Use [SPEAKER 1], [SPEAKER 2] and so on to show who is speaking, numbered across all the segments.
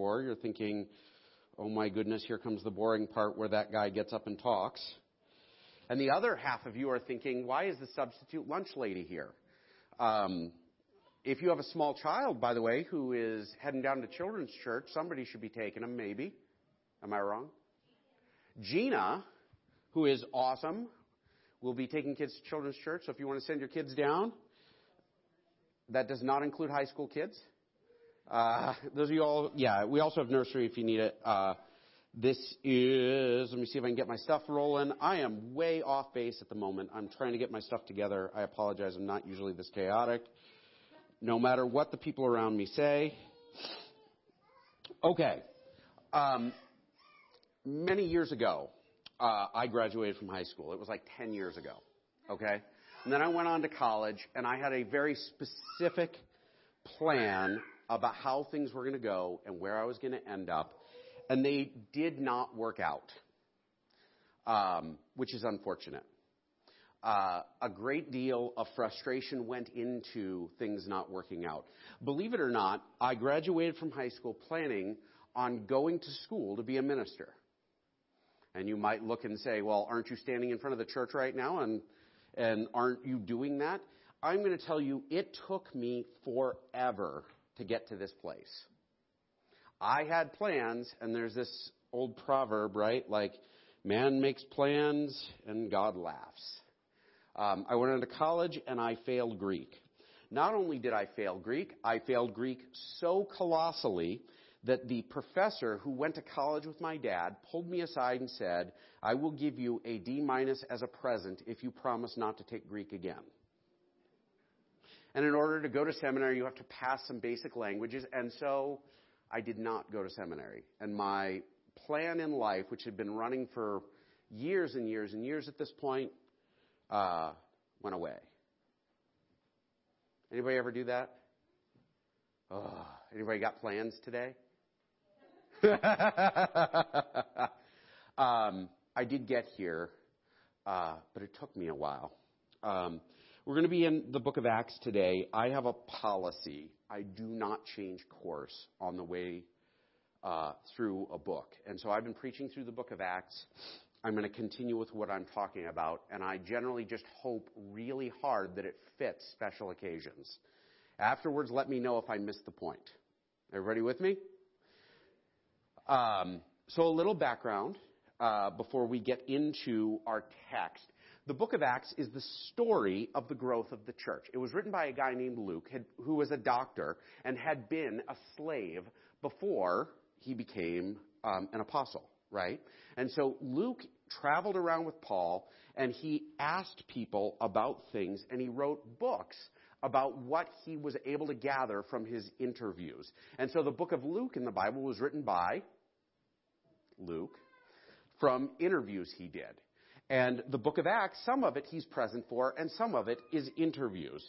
[SPEAKER 1] for. You're thinking, oh my goodness, here comes the boring part where that guy gets up and talks. And the other half of you are thinking, why is the substitute lunch lady here? Um, if you have a small child, by the way, who is heading down to children's church, somebody should be taking them, maybe. Am I wrong? Gina, who is awesome, will be taking kids to children's church. So if you want to send your kids down, that does not include high school kids. Uh, those of you all, yeah, we also have nursery if you need it. Uh, this is, let me see if I can get my stuff rolling. I am way off base at the moment. I'm trying to get my stuff together. I apologize. I'm not usually this chaotic. No matter what the people around me say. Okay. Um, many years ago, uh, I graduated from high school. It was like 10 years ago. Okay? And then I went on to college, and I had a very specific plan about how things were going to go and where I was going to end up. And they did not work out, um, which is unfortunate. Uh, a great deal of frustration went into things not working out. Believe it or not, I graduated from high school planning on going to school to be a minister. And you might look and say, well, aren't you standing in front of the church right now and, and aren't you doing that? I'm going to tell you, it took me forever to get to this place. I had plans, and there's this old proverb, right? Like, man makes plans and God laughs. Um, I went into college and I failed Greek. Not only did I fail Greek, I failed Greek so colossally that the professor who went to college with my dad pulled me aside and said, I will give you a D minus as a present if you promise not to take Greek again. And in order to go to seminary, you have to pass some basic languages. And so I did not go to seminary. And my plan in life, which had been running for years and years and years at this point, uh, went away. Anybody ever do that? Oh, anybody got plans today? um, I did get here, uh, but it took me a while. Um, we're going to be in the book of Acts today. I have a policy. I do not change course on the way uh, through a book. And so I've been preaching through the book of Acts. I'm going to continue with what I'm talking about, and I generally just hope really hard that it fits special occasions. Afterwards, let me know if I missed the point. Everybody with me? Um, so, a little background uh, before we get into our text. The book of Acts is the story of the growth of the church. It was written by a guy named Luke, who was a doctor and had been a slave before he became um, an apostle, right? And so Luke traveled around with Paul and he asked people about things and he wrote books about what he was able to gather from his interviews. And so the book of Luke in the Bible was written by Luke, from interviews he did. And the book of Acts, some of it he's present for, and some of it is interviews.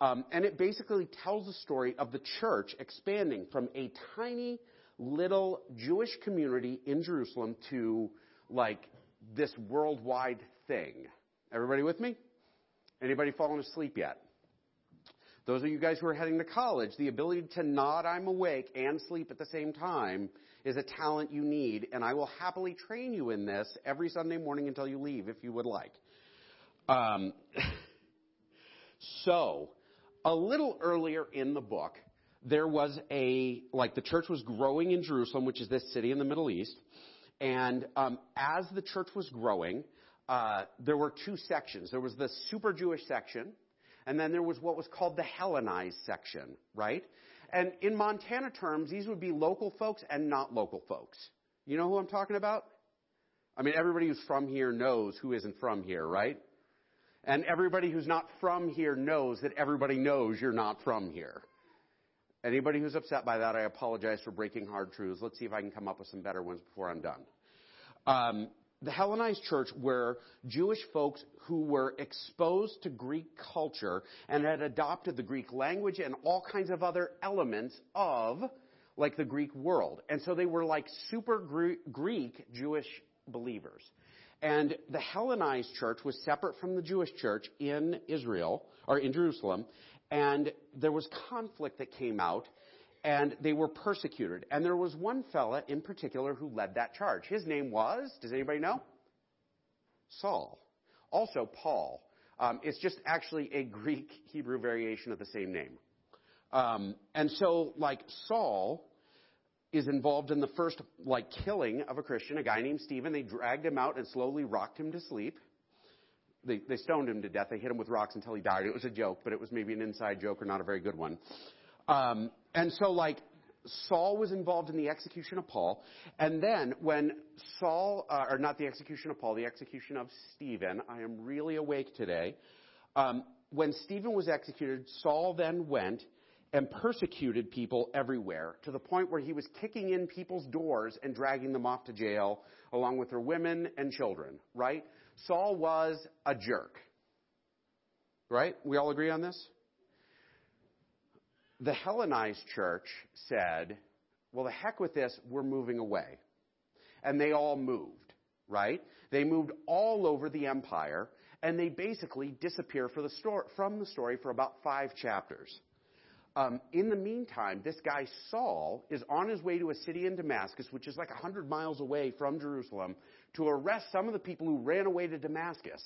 [SPEAKER 1] Um, and it basically tells the story of the church expanding from a tiny little Jewish community in Jerusalem to like this worldwide thing. Everybody with me? Anybody fallen asleep yet? Those of you guys who are heading to college, the ability to nod I'm awake and sleep at the same time is a talent you need, and I will happily train you in this every Sunday morning until you leave if you would like. Um, so, a little earlier in the book, there was a, like the church was growing in Jerusalem, which is this city in the Middle East, and um, as the church was growing, uh, there were two sections. There was the super Jewish section, and then there was what was called the Hellenized section, right? And in Montana terms, these would be local folks and not local folks. You know who I'm talking about? I mean, everybody who's from here knows who isn't from here, right? And everybody who's not from here knows that everybody knows you're not from here. Anybody who's upset by that, I apologize for breaking hard truths. Let's see if I can come up with some better ones before I'm done. Um, the Hellenized church were Jewish folks who were exposed to Greek culture and had adopted the Greek language and all kinds of other elements of like the Greek world. And so they were like super Greek Jewish believers. And the Hellenized church was separate from the Jewish church in Israel or in Jerusalem. And there was conflict that came out and they were persecuted. And there was one fella in particular who led that charge. His name was, does anybody know? Saul. Also Paul. Um, it's just actually a Greek Hebrew variation of the same name. Um, and so, like Saul is involved in the first like killing of a Christian, a guy named Stephen. They dragged him out and slowly rocked him to sleep. They, they stoned him to death. They hit him with rocks until he died. It was a joke, but it was maybe an inside joke or not a very good one. Um, and so, like, Saul was involved in the execution of Paul. And then when Saul, uh, or not the execution of Paul, the execution of Stephen, I am really awake today. Um, when Stephen was executed, Saul then went and persecuted people everywhere to the point where he was kicking in people's doors and dragging them off to jail along with their women and children, right? Saul was a jerk. Right? We all agree on this? The Hellenized church said, well, the heck with this, we're moving away. And they all moved, right? They moved all over the empire, and they basically disappear the story, from the story for about five chapters. Um, in the meantime, this guy Saul is on his way to a city in Damascus, which is like 100 miles away from Jerusalem, to arrest some of the people who ran away to Damascus.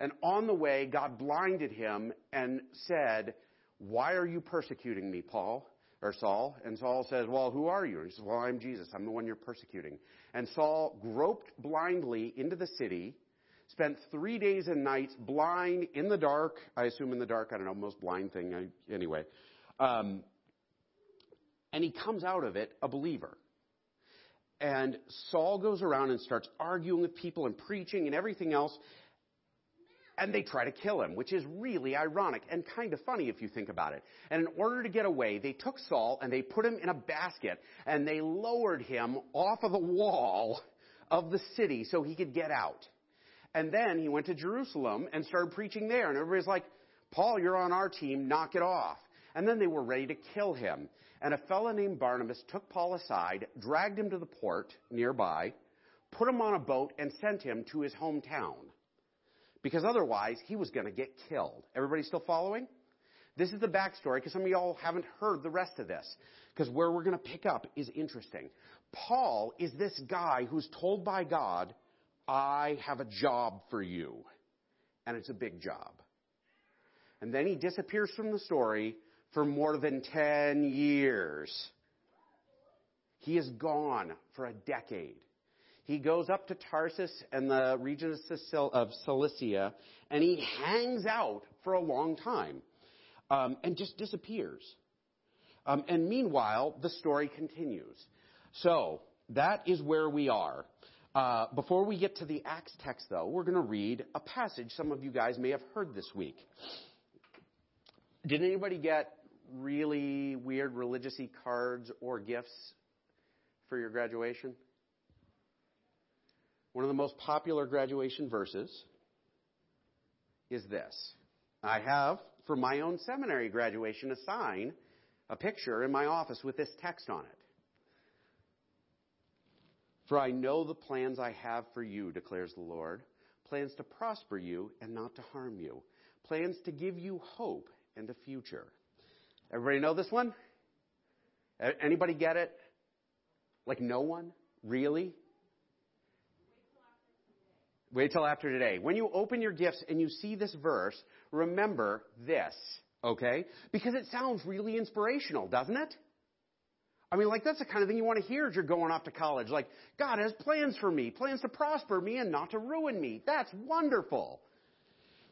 [SPEAKER 1] And on the way, God blinded him and said, Why are you persecuting me, Paul? Or Saul? And Saul says, Well, who are you? He says, Well, I'm Jesus. I'm the one you're persecuting. And Saul groped blindly into the city, spent three days and nights blind in the dark. I assume in the dark, I don't know, most blind thing, I, anyway. Um, and he comes out of it a believer. And Saul goes around and starts arguing with people and preaching and everything else. And they try to kill him, which is really ironic and kind of funny if you think about it. And in order to get away, they took Saul and they put him in a basket and they lowered him off of the wall of the city so he could get out. And then he went to Jerusalem and started preaching there. And everybody's like, Paul, you're on our team, knock it off. And then they were ready to kill him. And a fellow named Barnabas took Paul aside, dragged him to the port nearby, put him on a boat, and sent him to his hometown. Because otherwise, he was going to get killed. Everybody still following? This is the backstory because some of y'all haven't heard the rest of this. Because where we're going to pick up is interesting. Paul is this guy who's told by God, I have a job for you. And it's a big job. And then he disappears from the story for more than 10 years. He is gone for a decade. He goes up to Tarsus and the region of Cilicia, and he hangs out for a long time um, and just disappears. Um, and meanwhile, the story continues. So, that is where we are. Uh, before we get to the Acts text, though, we're going to read a passage some of you guys may have heard this week. Did anybody get really weird religious cards or gifts for your graduation? One of the most popular graduation verses is this. I have, for my own seminary graduation, a sign, a picture in my office with this text on it. For I know the plans I have for you, declares the Lord plans to prosper you and not to harm you, plans to give you hope and a future. Everybody know this one? Anybody get it? Like no one? Really? Wait till after today. When you open your gifts and you see this verse, remember this, okay? Because it sounds really inspirational, doesn't it? I mean, like, that's the kind of thing you want to hear as you're going off to college. Like, God has plans for me, plans to prosper me and not to ruin me. That's wonderful.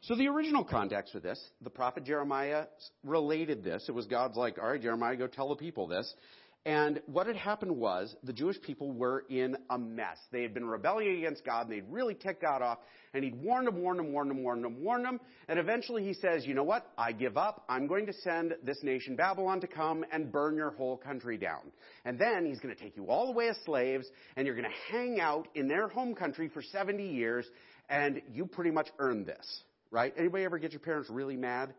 [SPEAKER 1] So the original context for this, the prophet Jeremiah related this. It was God's like, all right, Jeremiah, go tell the people this. And what had happened was the Jewish people were in a mess. They had been rebelling against God and they'd really ticked God off. And he'd warned them, warned them, warned them, warned them, warned them. And eventually he says, you know what? I give up. I'm going to send this nation Babylon to come and burn your whole country down. And then he's going to take you all away as slaves and you're going to hang out in their home country for 70 years and you pretty much earned this right? Anybody ever get your parents really mad?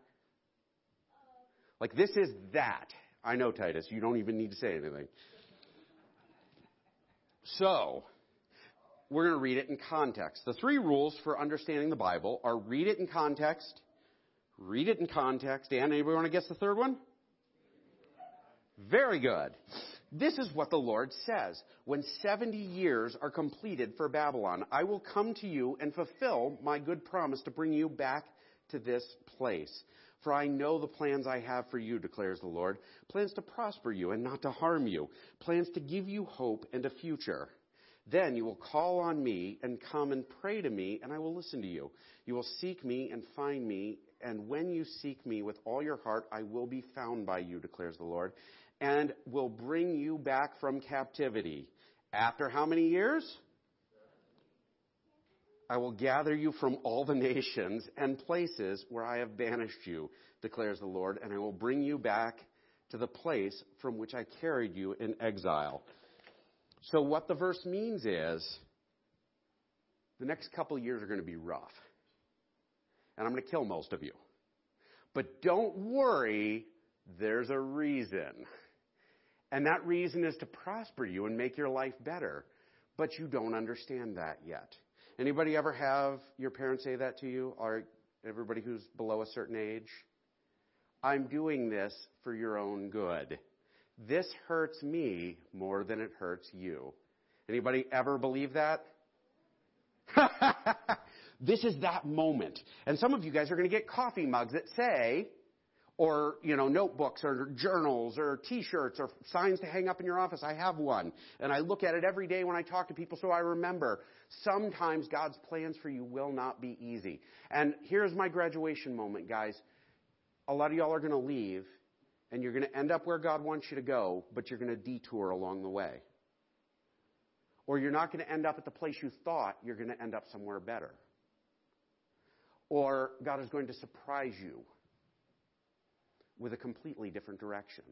[SPEAKER 1] Like this is that. I know, Titus, you don't even need to say anything. So, we're going to read it in context. The three rules for understanding the Bible are read it in context, read it in context, and anybody want to guess the third one? Very good. This is what the Lord says. When 70 years are completed for Babylon, I will come to you and fulfill my good promise to bring you back to this place. For I know the plans I have for you, declares the Lord. Plans to prosper you and not to harm you. Plans to give you hope and a future. Then you will call on me and come and pray to me, and I will listen to you. You will seek me and find me, and when you seek me with all your heart, I will be found by you, declares the Lord, and will bring you back from captivity. After how many years? I will gather you from all the nations and places where I have banished you, declares the Lord, and I will bring you back to the place from which I carried you in exile. So, what the verse means is the next couple years are going to be rough. And I'm going to kill most of you. But don't worry, there's a reason. And that reason is to prosper you and make your life better. But you don't understand that yet. Anybody ever have your parents say that to you? Or everybody who's below a certain age? I'm doing this for your own good. This hurts me more than it hurts you. Anybody ever believe that? this is that moment. And some of you guys are going to get coffee mugs that say, or, you know, notebooks or journals or t-shirts or signs to hang up in your office. I have one. And I look at it every day when I talk to people so I remember. Sometimes God's plans for you will not be easy. And here's my graduation moment, guys. A lot of y'all are going to leave and you're going to end up where God wants you to go, but you're going to detour along the way. Or you're not going to end up at the place you thought, you're going to end up somewhere better. Or God is going to surprise you with a completely different direction.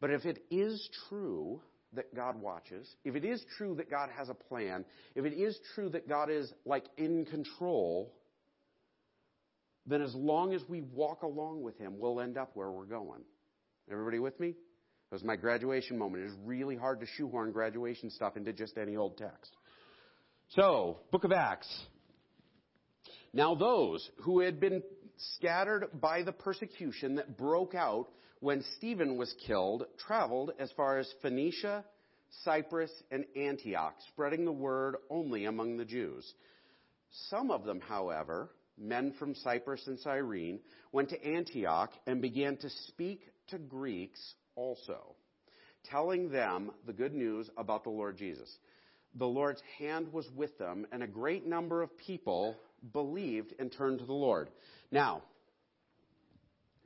[SPEAKER 1] But if it is true that God watches, if it is true that God has a plan, if it is true that God is like in control, then as long as we walk along with Him, we'll end up where we're going. Everybody with me? That was my graduation moment. It is really hard to shoehorn graduation stuff into just any old text. So, Book of Acts. Now those who had been scattered by the persecution that broke out when Stephen was killed traveled as far as Phoenicia, Cyprus, and Antioch, spreading the word only among the Jews. Some of them, however, men from Cyprus and Cyrene, went to Antioch and began to speak to Greeks also, telling them the good news about the Lord Jesus. The Lord's hand was with them, and a great number of people believed and turned to the Lord. Now,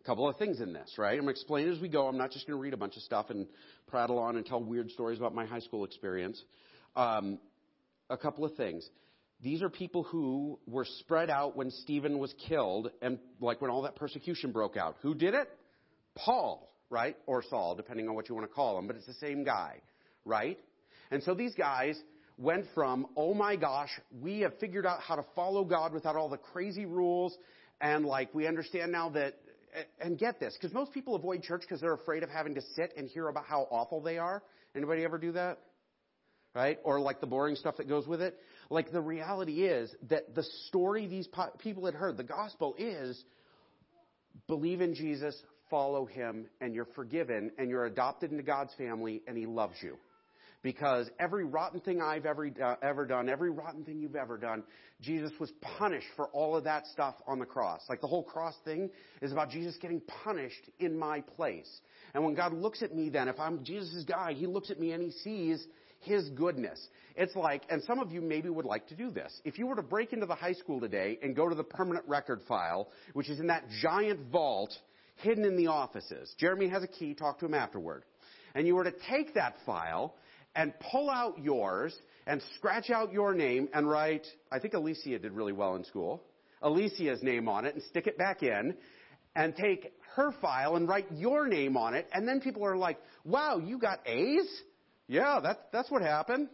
[SPEAKER 1] a couple of things in this, right? I'm going to explain as we go. I'm not just going to read a bunch of stuff and prattle on and tell weird stories about my high school experience. Um, a couple of things. These are people who were spread out when Stephen was killed and like when all that persecution broke out. Who did it? Paul, right? Or Saul, depending on what you want to call him, but it's the same guy, right? And so these guys went from, oh my gosh, we have figured out how to follow God without all the crazy rules and like we understand now that and get this, because most people avoid church because they're afraid of having to sit and hear about how awful they are. Anybody ever do that? Right? Or like the boring stuff that goes with it? Like the reality is that the story these people had heard, the gospel is believe in Jesus, follow him, and you're forgiven, and you're adopted into God's family, and he loves you. Because every rotten thing I've ever, uh, ever done, every rotten thing you've ever done, Jesus was punished for all of that stuff on the cross. Like the whole cross thing is about Jesus getting punished in my place. And when God looks at me then, if I'm Jesus' guy, he looks at me and he sees his goodness. It's like, and some of you maybe would like to do this. If you were to break into the high school today and go to the permanent record file, which is in that giant vault hidden in the offices, Jeremy has a key, talk to him afterward. And you were to take that file and pull out yours and scratch out your name and write, I think Alicia did really well in school, Alicia's name on it and stick it back in and take her file and write your name on it. And then people are like, wow, you got A's? Yeah, that, that's what happened.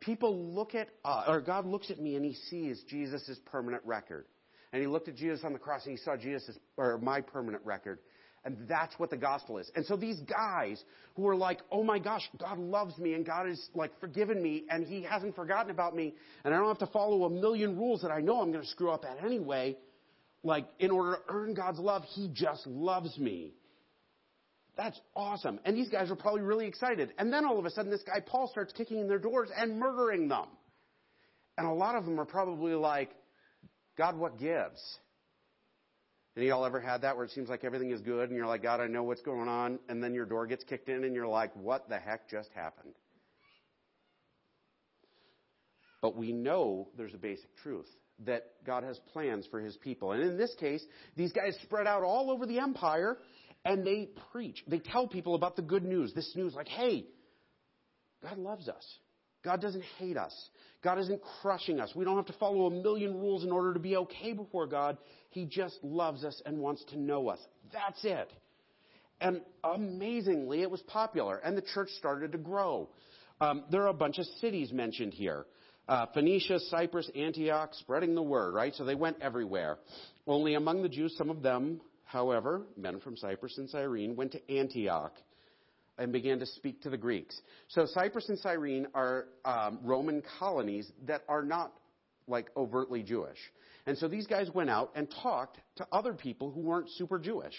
[SPEAKER 1] People look at, uh, or God looks at me and he sees Jesus' permanent record. And he looked at Jesus on the cross and he saw Jesus' or my permanent record. And that's what the gospel is. And so these guys who are like, oh my gosh, God loves me and God has like forgiven me and he hasn't forgotten about me and I don't have to follow a million rules that I know I'm going to screw up at anyway. Like, in order to earn God's love, he just loves me. That's awesome. And these guys are probably really excited. And then all of a sudden, this guy Paul starts kicking in their doors and murdering them. And a lot of them are probably like, God, what gives? Any y'all ever had that where it seems like everything is good and you're like, God, I know what's going on, and then your door gets kicked in and you're like, what the heck just happened? But we know there's a basic truth that God has plans for his people. And in this case, these guys spread out all over the empire and they preach. They tell people about the good news. This news like, hey, God loves us. God doesn't hate us. God isn't crushing us. We don't have to follow a million rules in order to be okay before God. He just loves us and wants to know us. That's it. And amazingly, it was popular, and the church started to grow. Um, there are a bunch of cities mentioned here. Uh, Phoenicia, Cyprus, Antioch, spreading the word, right? So they went everywhere. Only among the Jews, some of them, however, men from Cyprus and Cyrene, went to Antioch and began to speak to the Greeks. So Cyprus and Cyrene are um, Roman colonies that are not like overtly Jewish. And so these guys went out and talked to other people who weren't super Jewish.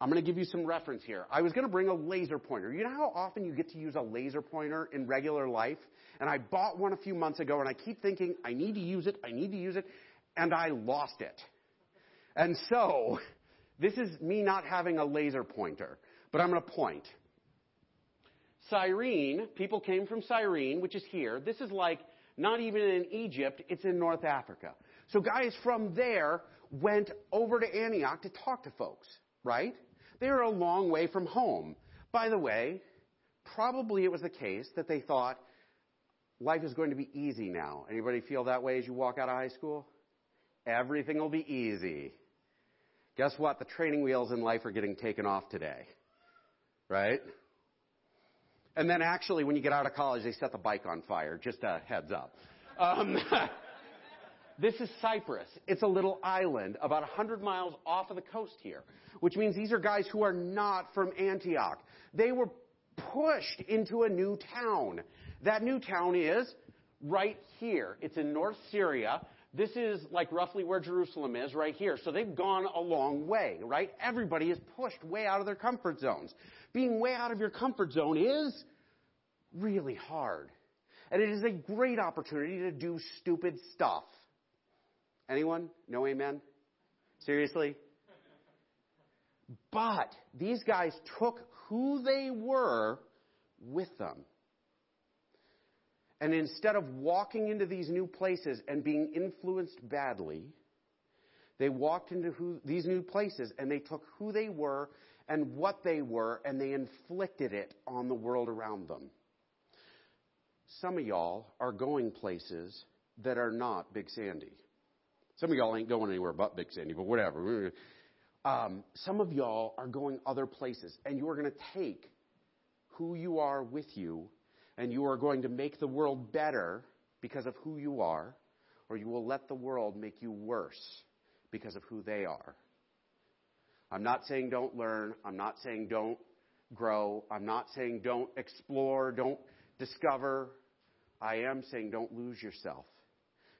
[SPEAKER 1] I'm going to give you some reference here. I was going to bring a laser pointer. You know how often you get to use a laser pointer in regular life? And I bought one a few months ago and I keep thinking, I need to use it, I need to use it, and I lost it. And so, this is me not having a laser pointer, but I'm going to point. Cyrene, people came from Cyrene, which is here. This is like not even in Egypt, it's in North Africa. So guys from there went over to Antioch to talk to folks, right? They were a long way from home. By the way, probably it was the case that they thought life is going to be easy now. Anybody feel that way as you walk out of high school? Everything will be easy. Guess what? The training wheels in life are getting taken off today. Right? And then actually, when you get out of college, they set the bike on fire. Just a heads up. Um, this is Cyprus. It's a little island about 100 miles off of the coast here, which means these are guys who are not from Antioch. They were pushed into a new town. That new town is right here. It's in North Syria. This is like roughly where Jerusalem is, right here. So they've gone a long way, right? Everybody is pushed way out of their comfort zones. Being way out of your comfort zone is really hard. And it is a great opportunity to do stupid stuff. Anyone? No amen? Seriously? But these guys took who they were with them. And instead of walking into these new places and being influenced badly, they walked into who, these new places and they took who they were and what they were and they inflicted it on the world around them. Some of y'all are going places that are not Big Sandy. Some of y'all ain't going anywhere but Big Sandy, but whatever. Um, some of y'all are going other places, and you are going to take who you are with you, and you are going to make the world better because of who you are, or you will let the world make you worse because of who they are. I'm not saying don't learn. I'm not saying don't grow. I'm not saying don't explore, don't discover. I am saying don't lose yourself.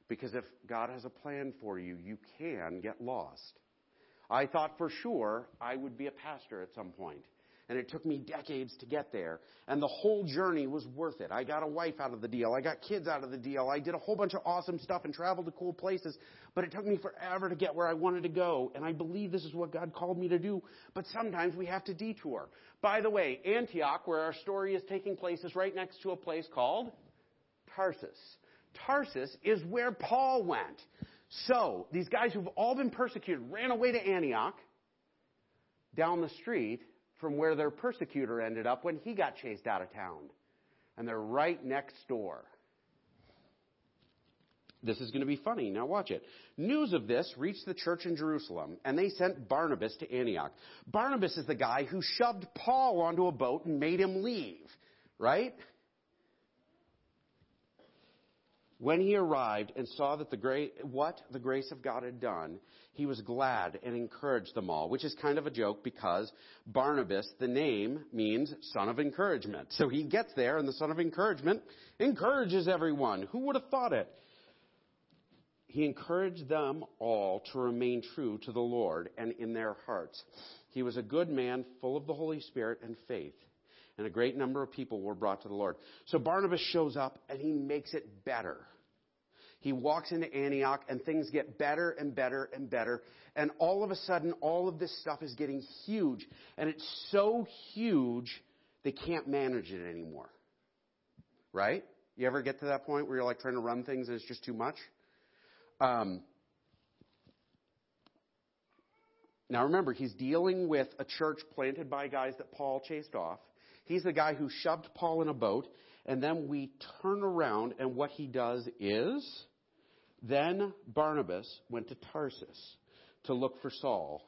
[SPEAKER 1] Because if God has a plan for you, you can get lost. I thought for sure I would be a pastor at some point. And it took me decades to get there. And the whole journey was worth it. I got a wife out of the deal. I got kids out of the deal. I did a whole bunch of awesome stuff and traveled to cool places. But it took me forever to get where I wanted to go. And I believe this is what God called me to do. But sometimes we have to detour. By the way, Antioch, where our story is taking place, is right next to a place called Tarsus. Tarsus is where Paul went. So, these guys who've all been persecuted ran away to Antioch down the street from where their persecutor ended up when he got chased out of town. And they're right next door. This is going to be funny. Now watch it. News of this reached the church in Jerusalem, and they sent Barnabas to Antioch. Barnabas is the guy who shoved Paul onto a boat and made him leave, right? When he arrived and saw that the gra- what the grace of God had done, he was glad and encouraged them all, which is kind of a joke because Barnabas, the name, means son of encouragement. So he gets there and the son of encouragement encourages everyone. Who would have thought it? He encouraged them all to remain true to the Lord and in their hearts. He was a good man, full of the Holy Spirit and faith. And a great number of people were brought to the Lord. So Barnabas shows up and he makes it better. He walks into Antioch and things get better and better and better. And all of a sudden, all of this stuff is getting huge. And it's so huge, they can't manage it anymore. Right? You ever get to that point where you're like trying to run things and it's just too much? Um, now remember, he's dealing with a church planted by guys that Paul chased off. He's the guy who shoved Paul in a boat, and then we turn around, and what he does is, then Barnabas went to Tarsus to look for Saul.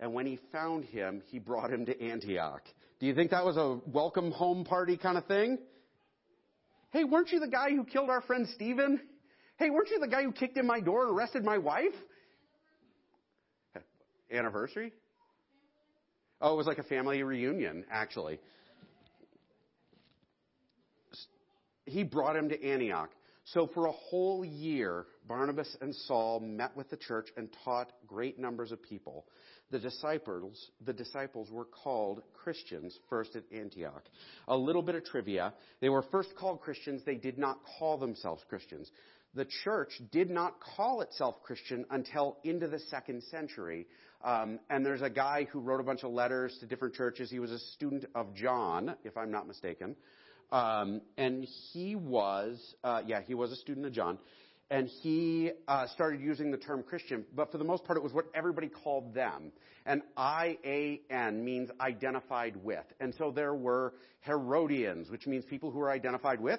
[SPEAKER 1] And when he found him, he brought him to Antioch. Do you think that was a welcome home party kind of thing? Hey, weren't you the guy who killed our friend Stephen? Hey, weren't you the guy who kicked in my door and arrested my wife? Anniversary? Oh, it was like a family reunion, actually. He brought him to Antioch. So for a whole year, Barnabas and Saul met with the church and taught great numbers of people. The disciples, the disciples were called Christians first at Antioch. A little bit of trivia. They were first called Christians. They did not call themselves Christians. The church did not call itself Christian until into the second century. Um, and there's a guy who wrote a bunch of letters to different churches. He was a student of John, if I'm not mistaken. Um, and he was, uh, yeah, he was a student of John and he uh, started using the term Christian, but for the most part, it was what everybody called them. And I-A-N means identified with. And so there were Herodians, which means people who are identified with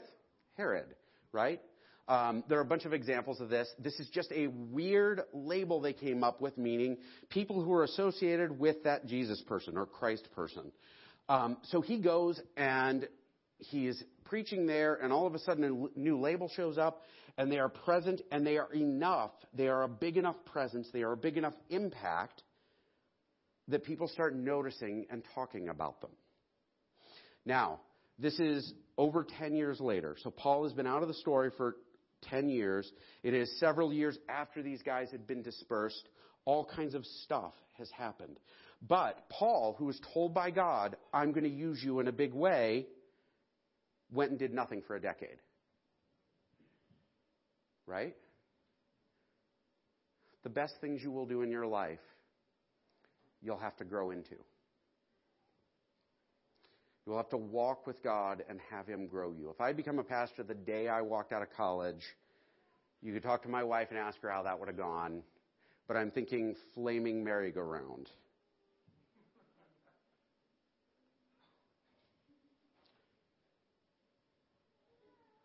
[SPEAKER 1] Herod, right? Um, there are a bunch of examples of this. This is just a weird label they came up with, meaning people who are associated with that Jesus person or Christ person. Um, so he goes and he is preaching there, and all of a sudden a new label shows up, and they are present, and they are enough. They are a big enough presence. They are a big enough impact that people start noticing and talking about them. Now, this is over 10 years later. So Paul has been out of the story for 10 years. It is several years after these guys had been dispersed. All kinds of stuff has happened. But Paul, who was told by God, I'm going to use you in a big way, went and did nothing for a decade. Right? The best things you will do in your life, you'll have to grow into. You'll have to walk with God and have Him grow you. If I become a pastor the day I walked out of college, you could talk to my wife and ask her how that would have gone. But I'm thinking flaming merry-go-round.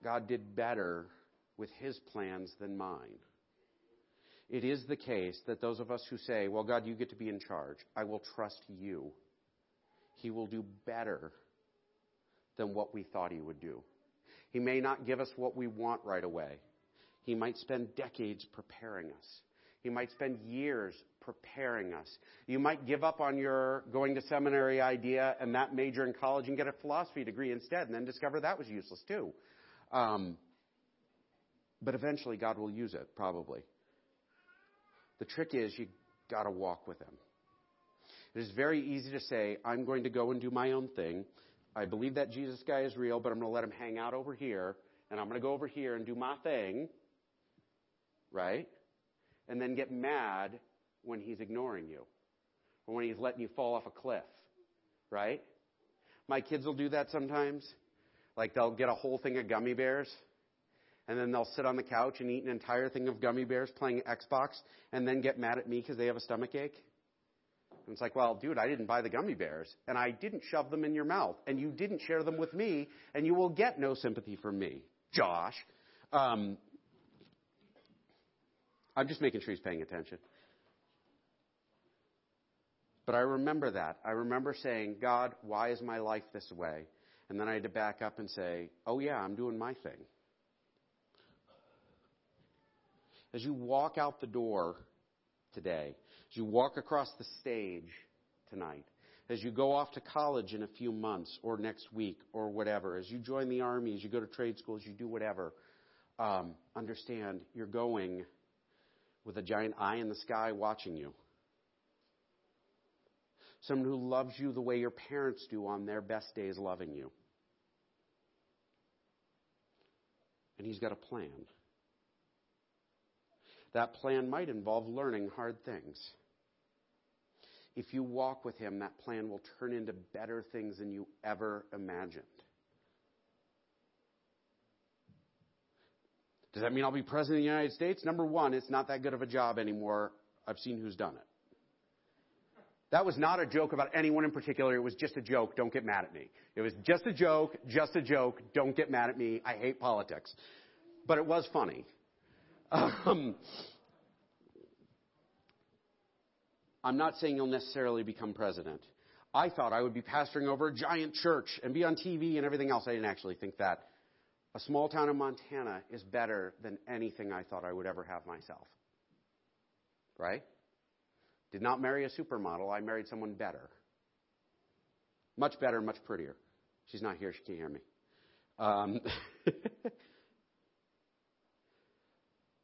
[SPEAKER 1] God did better with his plans than mine. It is the case that those of us who say, Well, God, you get to be in charge, I will trust you. He will do better than what we thought he would do. He may not give us what we want right away. He might spend decades preparing us. He might spend years preparing us. You might give up on your going to seminary idea and that major in college and get a philosophy degree instead and then discover that was useless too. Um, but eventually God will use it, probably. The trick is you gotta walk with Him. It is very easy to say, I'm going to go and do my own thing. I believe that Jesus guy is real, but I'm going to let him hang out over here, and I'm going to go over here and do my thing, right? And then get mad when he's ignoring you, or when he's letting you fall off a cliff, right? My kids will do that sometimes. Like they'll get a whole thing of gummy bears and then they'll sit on the couch and eat an entire thing of gummy bears playing Xbox and then get mad at me because they have a stomach ache. And it's like, well, dude, I didn't buy the gummy bears and I didn't shove them in your mouth and you didn't share them with me and you will get no sympathy from me, Josh. Um, I'm just making sure he's paying attention. But I remember that. I remember saying, God, why is my life this way? And then I had to back up and say, oh, yeah, I'm doing my thing. As you walk out the door today, as you walk across the stage tonight, as you go off to college in a few months or next week or whatever, as you join the army, as you go to trade schools, you do whatever, um, understand you're going with a giant eye in the sky watching you. Someone who loves you the way your parents do on their best days loving you. And he's got a plan. That plan might involve learning hard things. If you walk with him, that plan will turn into better things than you ever imagined. Does that mean I'll be president of the United States? Number one, it's not that good of a job anymore. I've seen who's done it. That was not a joke about anyone in particular. It was just a joke. Don't get mad at me. It was just a joke, just a joke. Don't get mad at me. I hate politics. But it was funny. Um, I'm not saying you'll necessarily become president. I thought I would be pastoring over a giant church and be on TV and everything else. I didn't actually think that. A small town in Montana is better than anything I thought I would ever have myself. Right? Did not marry a supermodel. I married someone better. Much better, much prettier. She's not here. She can't hear me. Um,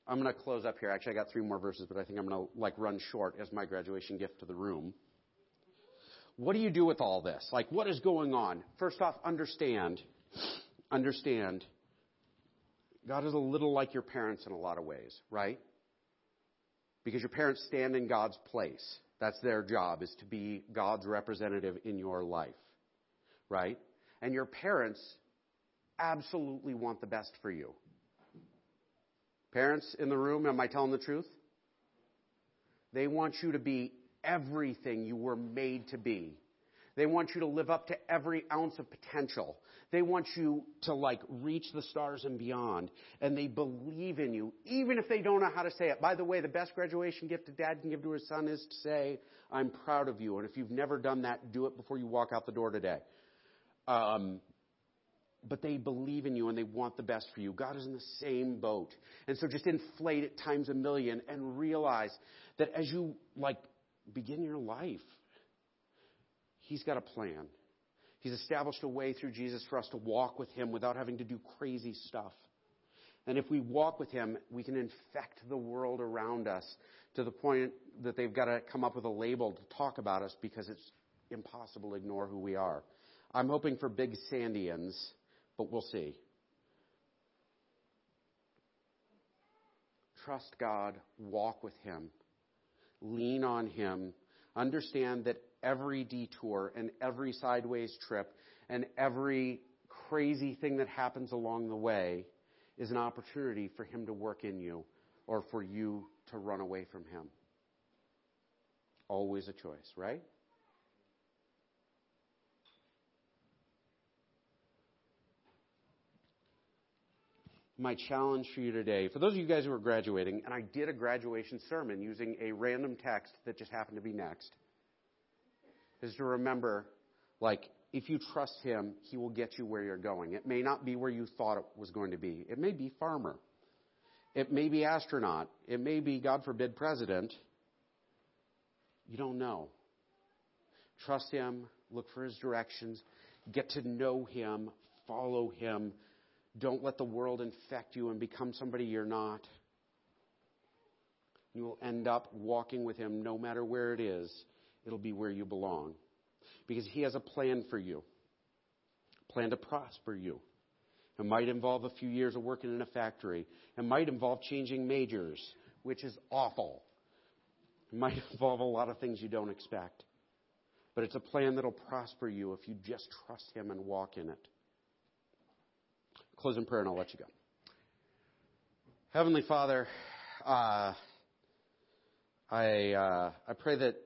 [SPEAKER 1] I'm going to close up here. Actually, I got three more verses, but I think I'm going to like run short as my graduation gift to the room. What do you do with all this? Like, what is going on? First off, understand, understand. God is a little like your parents in a lot of ways, right? Because your parents stand in God's place. That's their job, is to be God's representative in your life, right? And your parents absolutely want the best for you. Parents in the room, am I telling the truth? They want you to be everything you were made to be. They want you to live up to every ounce of potential. They want you to like reach the stars and beyond. And they believe in you, even if they don't know how to say it. By the way, the best graduation gift a dad can give to his son is to say, I'm proud of you. And if you've never done that, do it before you walk out the door today. Um, but they believe in you and they want the best for you. God is in the same boat. And so just inflate it times a million and realize that as you like begin your life, He's got a plan. He's established a way through Jesus for us to walk with Him without having to do crazy stuff. And if we walk with Him, we can infect the world around us to the point that they've got to come up with a label to talk about us because it's impossible to ignore who we are. I'm hoping for big Sandians but we'll see. Trust God, walk with Him, lean on Him, understand that every detour and every sideways trip and every crazy thing that happens along the way is an opportunity for Him to work in you or for you to run away from Him. Always a choice, right? my challenge for you today, for those of you guys who are graduating, and I did a graduation sermon using a random text that just happened to be next, is to remember, like, if you trust Him, He will get you where you're going. It may not be where you thought it was going to be. It may be farmer. It may be astronaut. It may be, God forbid, president. You don't know. Trust Him. Look for His directions. Get to know Him. Follow Him don't let the world infect you and become somebody you're not. You will end up walking with Him no matter where it is. It'll be where you belong. Because He has a plan for you, plan to prosper you. It might involve a few years of working in a factory. It might involve changing majors, which is awful. It might involve a lot of things you don't expect. But it's a plan that'll prosper you if you just trust Him and walk in it close in prayer and I'll let you go. Heavenly Father, uh, I uh, I pray that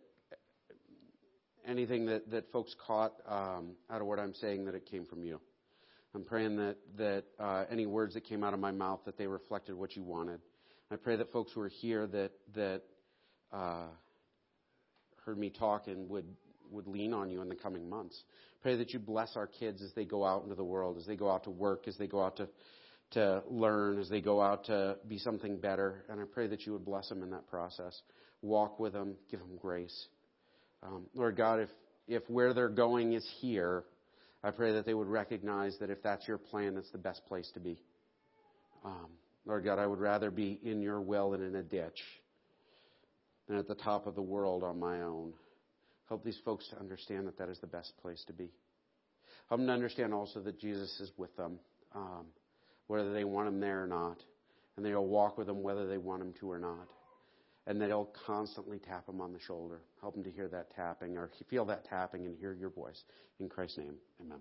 [SPEAKER 1] anything that, that folks caught um, out of what I'm saying that it came from you. I'm praying that that uh, any words that came out of my mouth that they reflected what you wanted. I pray that folks who are here that that uh, heard me talk and would would lean on you in the coming months. Pray that you bless our kids as they go out into the world, as they go out to work, as they go out to, to learn, as they go out to be something better. And I pray that you would bless them in that process. Walk with them, give them grace. Um, Lord God, if, if where they're going is here, I pray that they would recognize that if that's your plan, that's the best place to be. Um, Lord God, I would rather be in your will and in a ditch than at the top of the world on my own. Help these folks to understand that that is the best place to be. Help them to understand also that Jesus is with them, um, whether they want him there or not. And they'll walk with them whether they want him to or not. And they'll constantly tap him on the shoulder. Help them to hear that tapping or feel that tapping and hear your voice. In Christ's name, amen.